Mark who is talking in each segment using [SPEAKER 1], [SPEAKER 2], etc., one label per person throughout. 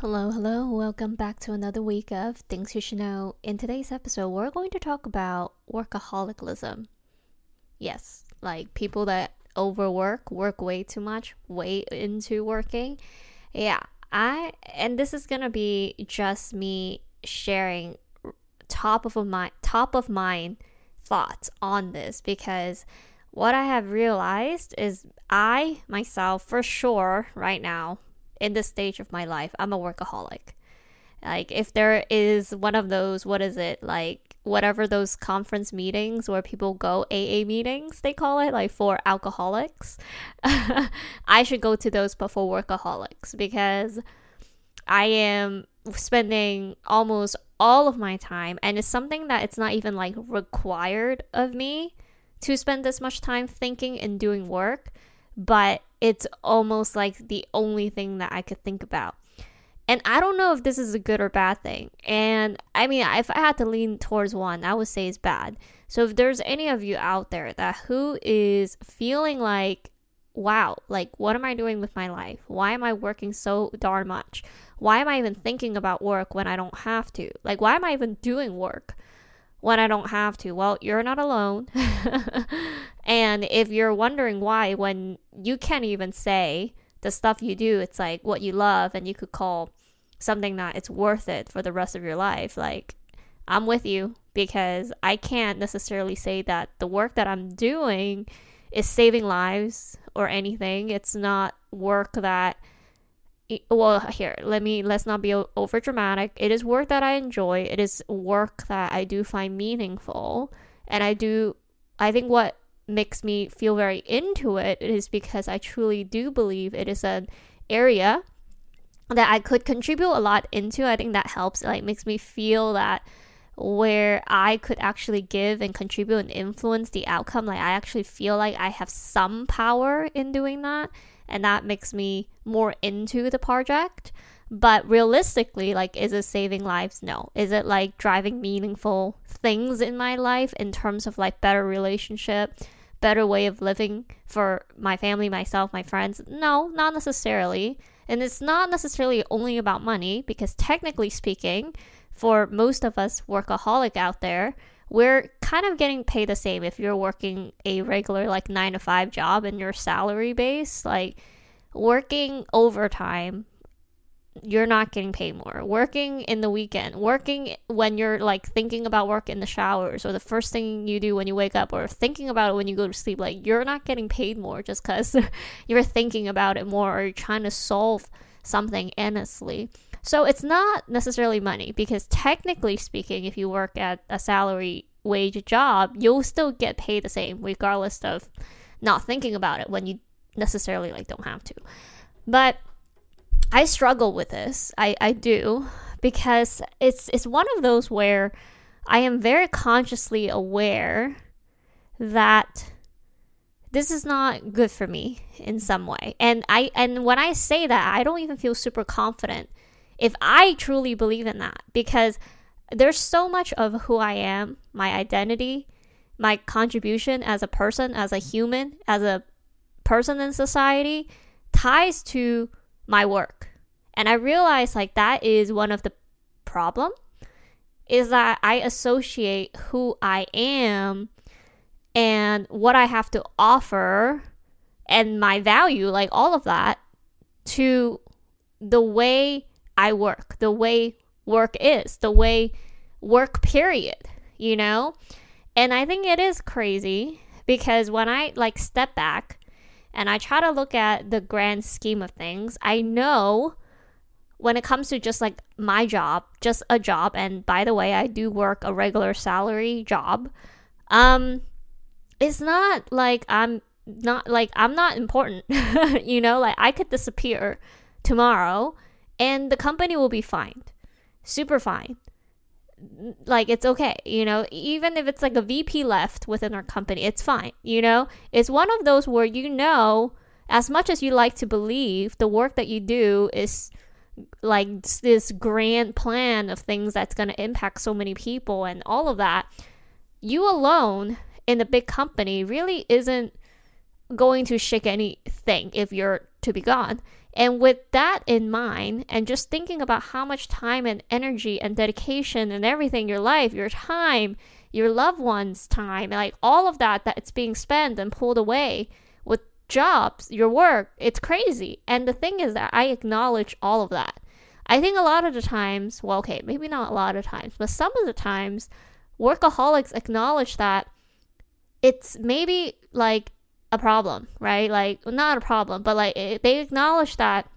[SPEAKER 1] Hello, hello. Welcome back to another week of Things You Should Know. In today's episode, we're going to talk about workaholicalism. Yes, like people that overwork, work way too much, way into working. Yeah, I, and this is to be just me sharing top of my top of mind thoughts on this because what I have realized is I myself for sure right now in this stage of my life, I'm a workaholic. Like, if there is one of those, what is it? Like, whatever those conference meetings where people go, AA meetings, they call it, like for alcoholics. I should go to those but for workaholics because I am spending almost all of my time, and it's something that it's not even like required of me to spend this much time thinking and doing work but it's almost like the only thing that I could think about. And I don't know if this is a good or bad thing. And I mean, if I had to lean towards one, I would say it's bad. So if there's any of you out there that who is feeling like, wow, like what am I doing with my life? Why am I working so darn much? Why am I even thinking about work when I don't have to? Like, why am I even doing work? When I don't have to? Well, you're not alone. and if you're wondering why, when you can't even say the stuff you do, it's like what you love, and you could call something that it's worth it for the rest of your life, like I'm with you because I can't necessarily say that the work that I'm doing is saving lives or anything. It's not work that well here let me let's not be over dramatic. It is work that i enjoy. It is work that i do find meaningful. And i do i think what makes me feel very into it is because i truly do believe it is an area that i could contribute a lot into. I think that helps. It like makes me feel that where i could actually give and contribute and influence the outcome like i actually feel like i have some power in doing that and that makes me more into the project. But realistically, like, is it saving lives? No. Is it like driving meaningful things in my life in terms of like better relationship, better way of living for my family, myself, my friends? No, not necessarily. And it's not necessarily only about money because technically speaking, for most of us workaholic out there, we're kind of getting paid the same if you're working a regular like 9 to 5 job and your salary base like working overtime you're not getting paid more working in the weekend working when you're like thinking about work in the showers or the first thing you do when you wake up or thinking about it when you go to sleep like you're not getting paid more just because you're thinking about it more or you're trying to solve something endlessly so it's not necessarily money because technically speaking, if you work at a salary wage job, you'll still get paid the same regardless of not thinking about it when you necessarily like don't have to. But I struggle with this. I, I do because it's it's one of those where I am very consciously aware that this is not good for me in some way. And I and when I say that, I don't even feel super confident if I truly believe in that because there's so much of who I am, my identity, my contribution as a person, as a human, as a person in society ties to my work. And I realize like that is one of the problem is that I associate who I am and what I have to offer and my value, like all of that, to the way I work, the way work is, the way work period, you know? And I think it is crazy because when I like step back and I try to look at the grand scheme of things, I know when it comes to just like my job, just a job, and by the way, I do work a regular salary job. Um, it's not like I'm not like I'm not important, you know, like I could disappear tomorrow and the company will be fine. super fine. Like it's okay, you know, even if it's like a VP left within our company, it's fine, you know? It's one of those where you know, as much as you like to believe, the work that you do is like this grand plan of things that's going to impact so many people and all of that. You alone in a big company really isn't going to shake anything if you're to be gone. And with that in mind, and just thinking about how much time and energy and dedication and everything, your life, your time, your loved ones' time, like all of that that it's being spent and pulled away with jobs, your work, it's crazy. And the thing is that I acknowledge all of that. I think a lot of the times, well, okay, maybe not a lot of times, but some of the times, workaholics acknowledge that it's maybe like a problem, right? Like, not a problem, but like it, they acknowledge that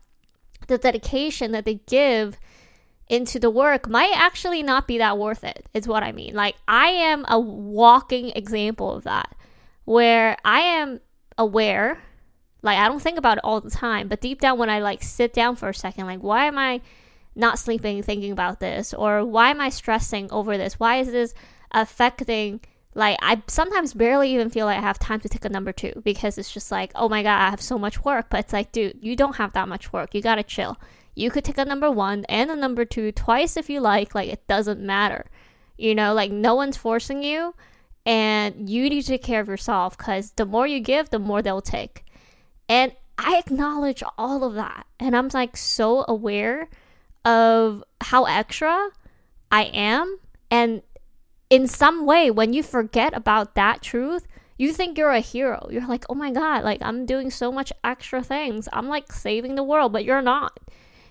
[SPEAKER 1] the dedication that they give into the work might actually not be that worth it, is what I mean. Like, I am a walking example of that, where I am aware, like, I don't think about it all the time, but deep down, when I like sit down for a second, like, why am I not sleeping thinking about this? Or why am I stressing over this? Why is this affecting like I sometimes barely even feel like I have time to take a number two because it's just like, oh my god, I have so much work. But it's like, dude, you don't have that much work. You gotta chill. You could take a number one and a number two twice if you like. Like it doesn't matter. You know, like no one's forcing you, and you need to take care of yourself because the more you give, the more they'll take. And I acknowledge all of that, and I'm like so aware of how extra I am, and in some way, when you forget about that truth, you think you're a hero. You're like, oh my God, like I'm doing so much extra things. I'm like saving the world, but you're not,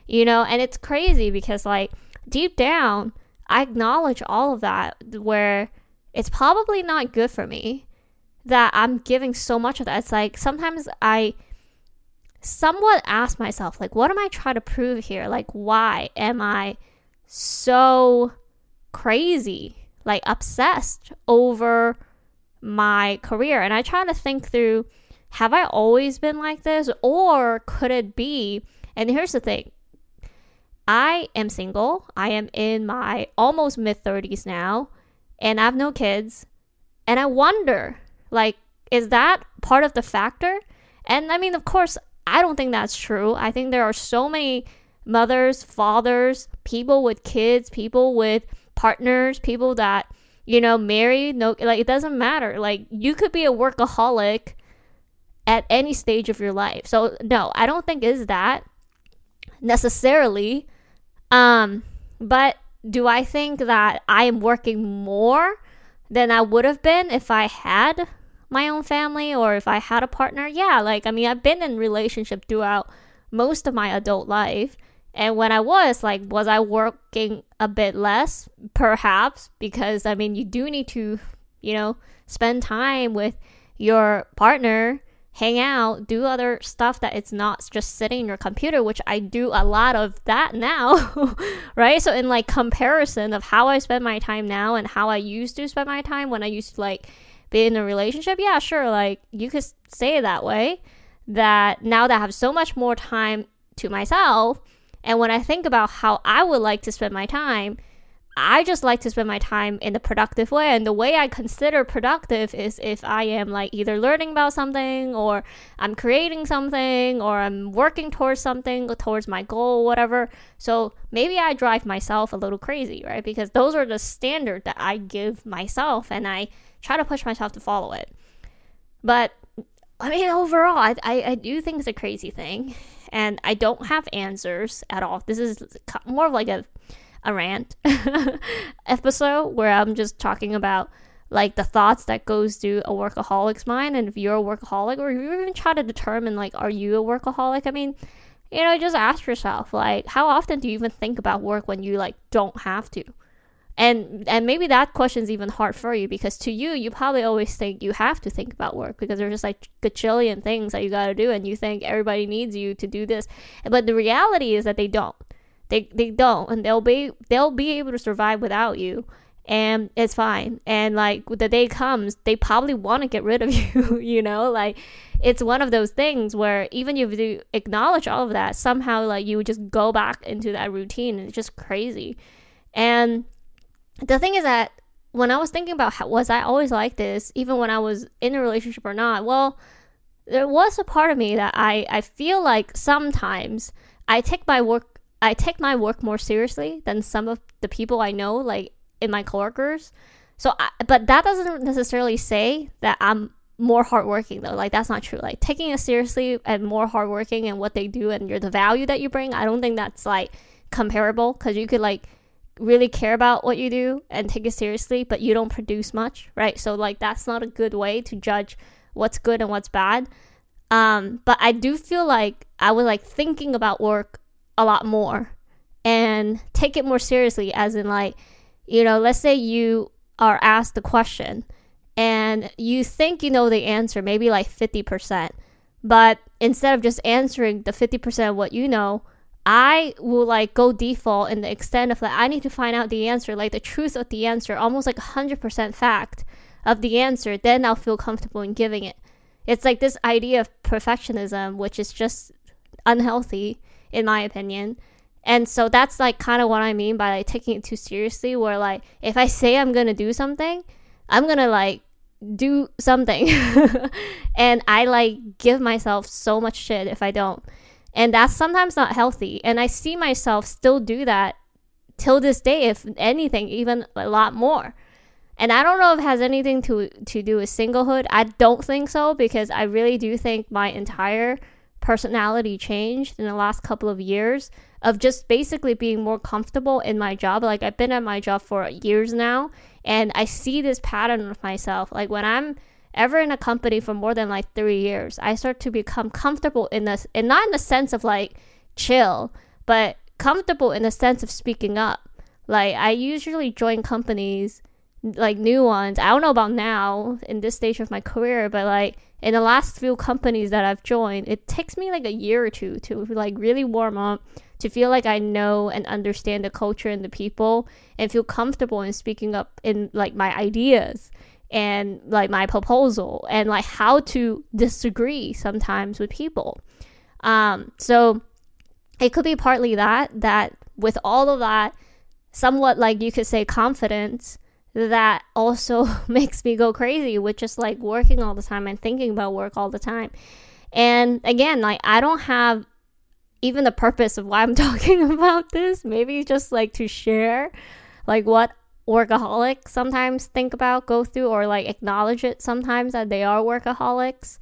[SPEAKER 1] you know? And it's crazy because, like, deep down, I acknowledge all of that where it's probably not good for me that I'm giving so much of that. It's like sometimes I somewhat ask myself, like, what am I trying to prove here? Like, why am I so crazy like obsessed over my career. And I try to think through have I always been like this? Or could it be? And here's the thing I am single. I am in my almost mid 30s now, and I have no kids. And I wonder, like, is that part of the factor? And I mean, of course, I don't think that's true. I think there are so many mothers, fathers, people with kids, people with partners, people that, you know, marry. no, like it doesn't matter. Like you could be a workaholic at any stage of your life. So no, I don't think is that necessarily. Um, but do I think that I am working more than I would have been if I had my own family or if I had a partner? Yeah, like I mean, I've been in relationship throughout most of my adult life. And when I was like, was I working a bit less? Perhaps, because I mean, you do need to, you know, spend time with your partner, hang out, do other stuff that it's not just sitting in your computer, which I do a lot of that now, right? So, in like comparison of how I spend my time now and how I used to spend my time when I used to like be in a relationship, yeah, sure, like you could say it that way. That now that I have so much more time to myself, and when I think about how I would like to spend my time, I just like to spend my time in a productive way. And the way I consider productive is if I am like either learning about something or I'm creating something or I'm working towards something, towards my goal, whatever. So maybe I drive myself a little crazy, right? Because those are the standard that I give myself and I try to push myself to follow it. But I mean, overall, I, I, I do think it's a crazy thing and I don't have answers at all. This is more of like a a rant episode where I'm just talking about like the thoughts that goes through a workaholic's mind and if you're a workaholic or if you even try to determine like are you a workaholic i mean you know just ask yourself like how often do you even think about work when you like don't have to and and maybe that question is even hard for you because to you you probably always think you have to think about work because there's just like gajillion things that you got to do and you think everybody needs you to do this. But the reality is that they don't. They they don't. And they'll be they'll be able to survive without you. And it's fine. And like the day comes they probably want to get rid of you you know? Like it's one of those things where even if you acknowledge all of that somehow like you just go back into that routine. It's just crazy. And the thing is that when I was thinking about how, was I always like this, even when I was in a relationship or not, well, there was a part of me that I, I feel like sometimes I take my work I take my work more seriously than some of the people I know, like in my coworkers. So, I, but that doesn't necessarily say that I'm more hardworking though. Like that's not true. Like taking it seriously and more hardworking and what they do and your the value that you bring, I don't think that's like comparable because you could like really care about what you do and take it seriously, but you don't produce much, right? So like that's not a good way to judge what's good and what's bad. Um, but I do feel like I was like thinking about work a lot more and take it more seriously, as in like, you know, let's say you are asked the question and you think you know the answer, maybe like 50%. But instead of just answering the 50% of what you know, I will like go default in the extent of like I need to find out the answer, like the truth of the answer, almost like 100% fact of the answer, then I'll feel comfortable in giving it. It's like this idea of perfectionism, which is just unhealthy, in my opinion. And so that's like kind of what I mean by like taking it too seriously, where like if I say I'm gonna do something, I'm gonna like do something. and I like give myself so much shit if I don't. And that's sometimes not healthy. And I see myself still do that till this day, if anything, even a lot more. And I don't know if it has anything to to do with singlehood. I don't think so because I really do think my entire personality changed in the last couple of years of just basically being more comfortable in my job. Like I've been at my job for years now and I see this pattern with myself. Like when I'm ever in a company for more than like 3 years, I start to become comfortable in this and not in the sense of like chill, but comfortable in the sense of speaking up. Like I usually join companies like new ones. I don't know about now in this stage of my career, but like in the last few companies that I've joined, it takes me like a year or two to like really warm up, to feel like I know and understand the culture and the people and feel comfortable in speaking up in like my ideas and like my proposal and like how to disagree sometimes with people. Um, so it could be partly that that with all of that somewhat like you could say confidence that also makes me go crazy with just like working all the time and thinking about work all the time. And again, like I don't have even the purpose of why I'm talking about this. Maybe just like to share like what workaholics sometimes think about, go through, or like acknowledge it sometimes that they are workaholics.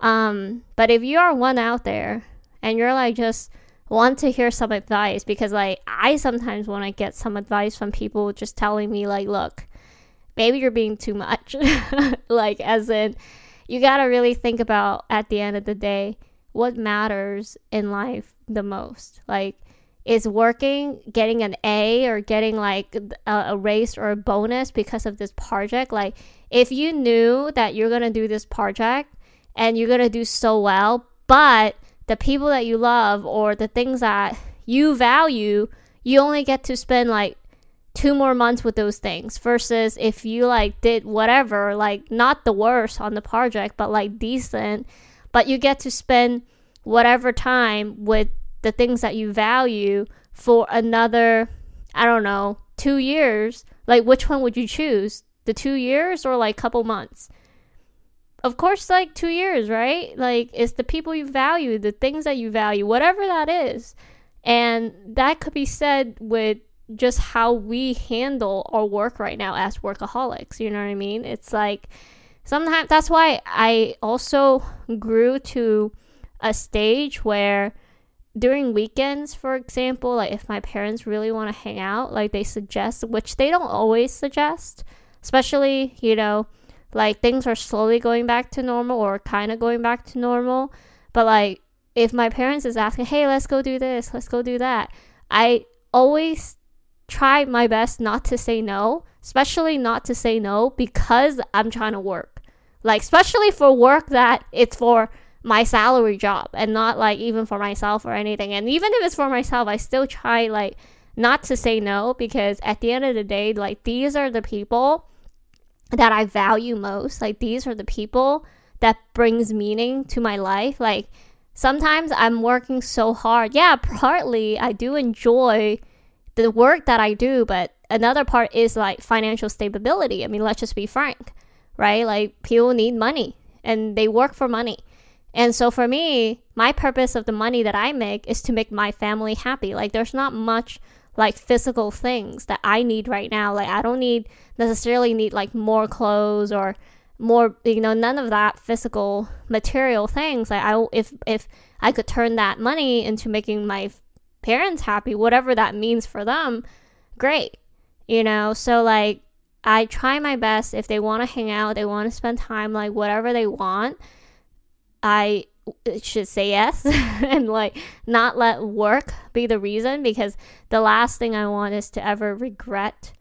[SPEAKER 1] Um, but if you are one out there and you're like just want to hear some advice because like I sometimes want to get some advice from people just telling me like look maybe you're being too much like as in you got to really think about at the end of the day what matters in life the most like is working getting an A or getting like a, a raise or a bonus because of this project. Like if you knew that you're to do this project and you're to do so well but the people that you love or the things that you value, you only get to spend like two more months with those things versus if you like did whatever, like not the worst on the project, but like decent, but you get to spend whatever time with the things that you value for another, I don't know, two years. Like, which one would you choose? The two years or like a couple months? of course like two years right like it's the people you value the things that you value whatever that is and that could be said with just how we handle our work right now as workaholics you know what i mean it's like sometimes that's why i also grew to a stage where during weekends for example like if my parents really want to hang out like they suggest which they don't always suggest especially you know like things are slowly going back to normal or kind of going back to normal. But like if my parents is asking hey let's go do this let's go do that i always try my best not to say no especially not to say no because i'm trying to work. Like especially for work that it's for my salary job and not like even for myself or anything and even if it's for myself i still try like not to say no because at the end of the day like these are the people that I value most. Like these are the people that brings meaning to my life. Like sometimes I'm working so hard. Yeah, partly I do enjoy the work that I do, but another part is like financial stability. I mean, let's just be frank, right? Like people need money and they work for money. And so for me, my purpose of the money that I make is to make my family happy. Like there's not much like physical things that I need right now. Like I don't need necessarily need like more clothes or more you know none of that physical material things like i if if i could turn that money into making my parents happy whatever that means for them great you know so like i try my best if they want to hang out they want to spend time like whatever they want i should say yes and like not let work be the reason because the last thing i want is to ever regret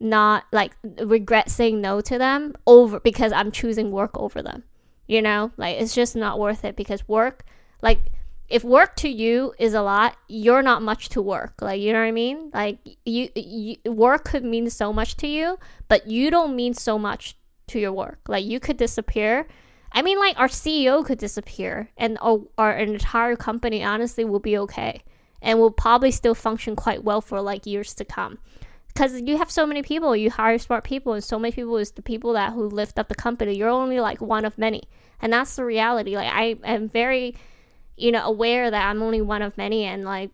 [SPEAKER 1] not like regret saying no to them over because I'm choosing work over them. You know, like it's just not worth it because work, like if work to you is a lot, you're not much to work. Like you know what I mean? Like you, you work could mean so much to you, but you don't mean so much to your work. Like you could disappear. I mean, like our CEO could disappear, and our, our entire company honestly will be okay, and will probably still function quite well for like years to come. Because you have so many people you hire smart people and so many people is the people that who lift up the company. You're only like one of many. And that's the reality. Like i am very you know aware that i'm only one of many and like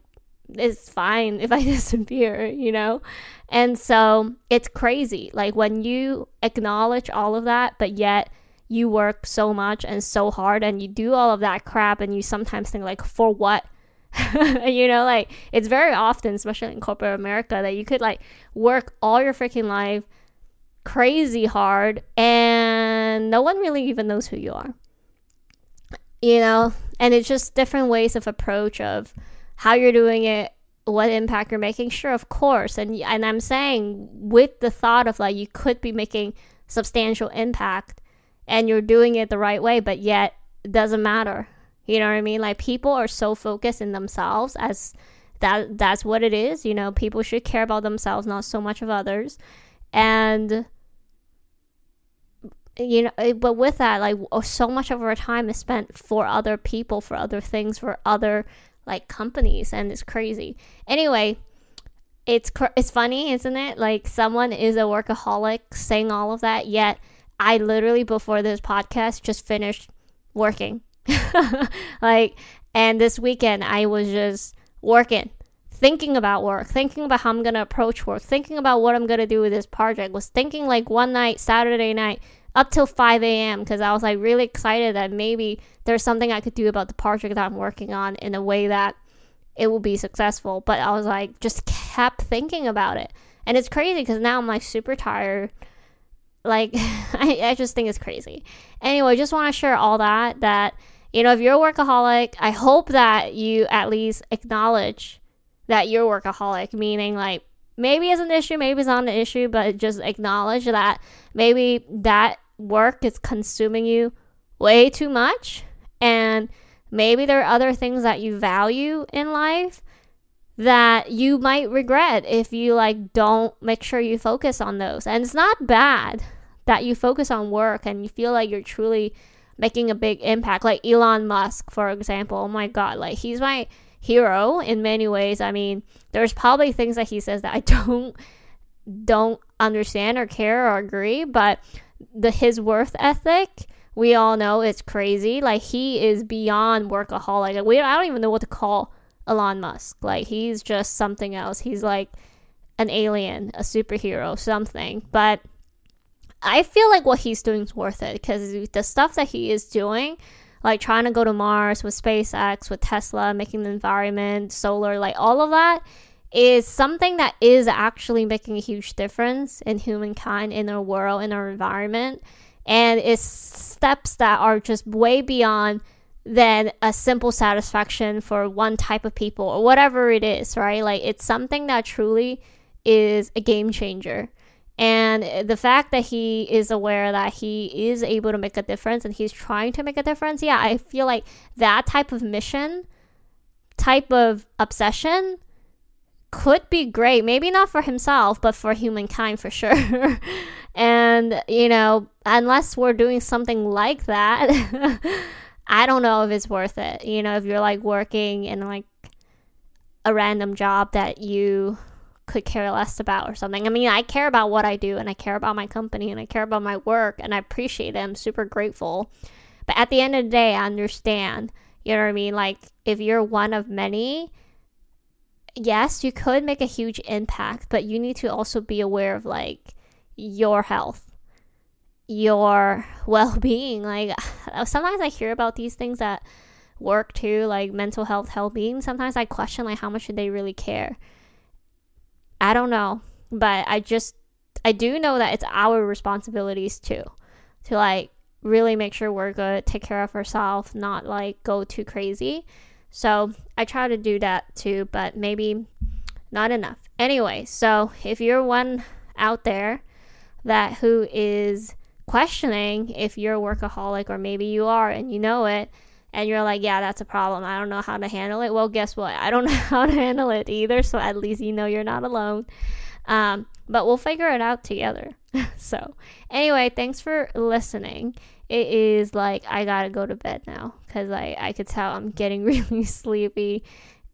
[SPEAKER 1] it's fine if i disappear you know? And so it's crazy. Like when you acknowledge all of that but yet you work so much and so hard and you do all of that crap and you sometimes think like for what you know, like it's very often, especially in corporate America, that you could like work all your freaking life crazy hard and no one really even knows who you are. You know, and it's just different ways of approach of how you're doing it, what impact you're making. Sure, of course, and and I'm saying with the thought of like you could be making substantial impact and you're doing it the right way, but yet it doesn't matter you know what I mean? Like people are so focused in themselves as that that's what it is. You know, people should care about themselves, not so much of others. And you know, eh, but with that, like oh, so much of our time is spent for other people, for other things, for other like companies, and it's crazy. Anyway, it's it's funny, isn't it? Like someone is a workaholic saying all of that, yet I literally before this podcast just finished working like, and this weekend I was just working, thinking about work, thinking about how I'm gonna approach work, thinking about what I'm gonna do with this project. Was thinking like one night, Saturday night, up till 5 a.m. because I was like really excited that maybe there's something I could do about the project that I'm working on in a way that it will be successful. But I was like, just kept thinking about it. And it's crazy because now I'm like super tired. Like, I, I just think it's crazy. Anyway, just want to share all that, that you know, if you're a workaholic, I hope that you at least acknowledge that you're a workaholic, meaning like maybe it's an issue, maybe it's not an issue, but just acknowledge that maybe that work is consuming you way too much and maybe there are other things that you value in life that you might regret if you like don't make sure you focus on those. And it's not bad that you focus on work and you feel like you're truly making a big impact. Like Elon Musk, for example. Oh my God, like he's my hero in many ways. I mean, there's probably things that he says that I don't don't understand or care or agree, but the his worth ethic, we all know it's crazy. Like he is beyond workaholic. We I don't even know what to call Elon Musk. Like he's just something else. He's like an alien, a superhero, something. But I feel like what he's doing is worth it because the stuff that he is doing, like trying to go to Mars with SpaceX, with Tesla, making the environment, solar, like all of that, is something that is actually making a huge difference in humankind, in our world, in our environment. And it's steps that are just way beyond than a simple satisfaction for one type of people or whatever it is, right? Like it's something that truly is a game changer. And the fact that he is aware that he is able to make a difference and he's trying to make a difference, yeah, I feel like that type of mission, type of obsession could be great. Maybe not for himself, but for humankind for sure. and, you know, unless we're doing something like that, I don't know if it's worth it. You know, if you're like working in like a random job that you could care less about or something. I mean, I care about what I do and I care about my company and I care about my work and I appreciate it. I'm super grateful. But at the end of the day, I understand. You know what I mean? Like, if you're one of many, yes, you could make a huge impact, but you need to also be aware of like your health, your well being. Like, uh, sometimes I hear about these things that work too, like mental health, health being. Sometimes I question like how much do they really care I don't know, but I just I do know that it's our responsibilities too to like really make sure we're good, take care of ourselves, not like go too crazy. So I try to do that too, but maybe not enough. Anyway, so if you're one out there that who is questioning if you're a workaholic or maybe you are and you know it and you're like, yeah, that's a problem. I don't know how to handle it. Well, guess what? I don't know how to handle it either. So at least you know you're not alone. Um, but we'll figure it out together. so, anyway, thanks for listening. It is like I gotta go to bed now because I, I could tell I'm getting really sleepy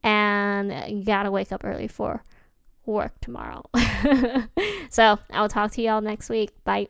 [SPEAKER 1] and you gotta wake up early for work tomorrow. so, I'll talk to y'all next week. Bye.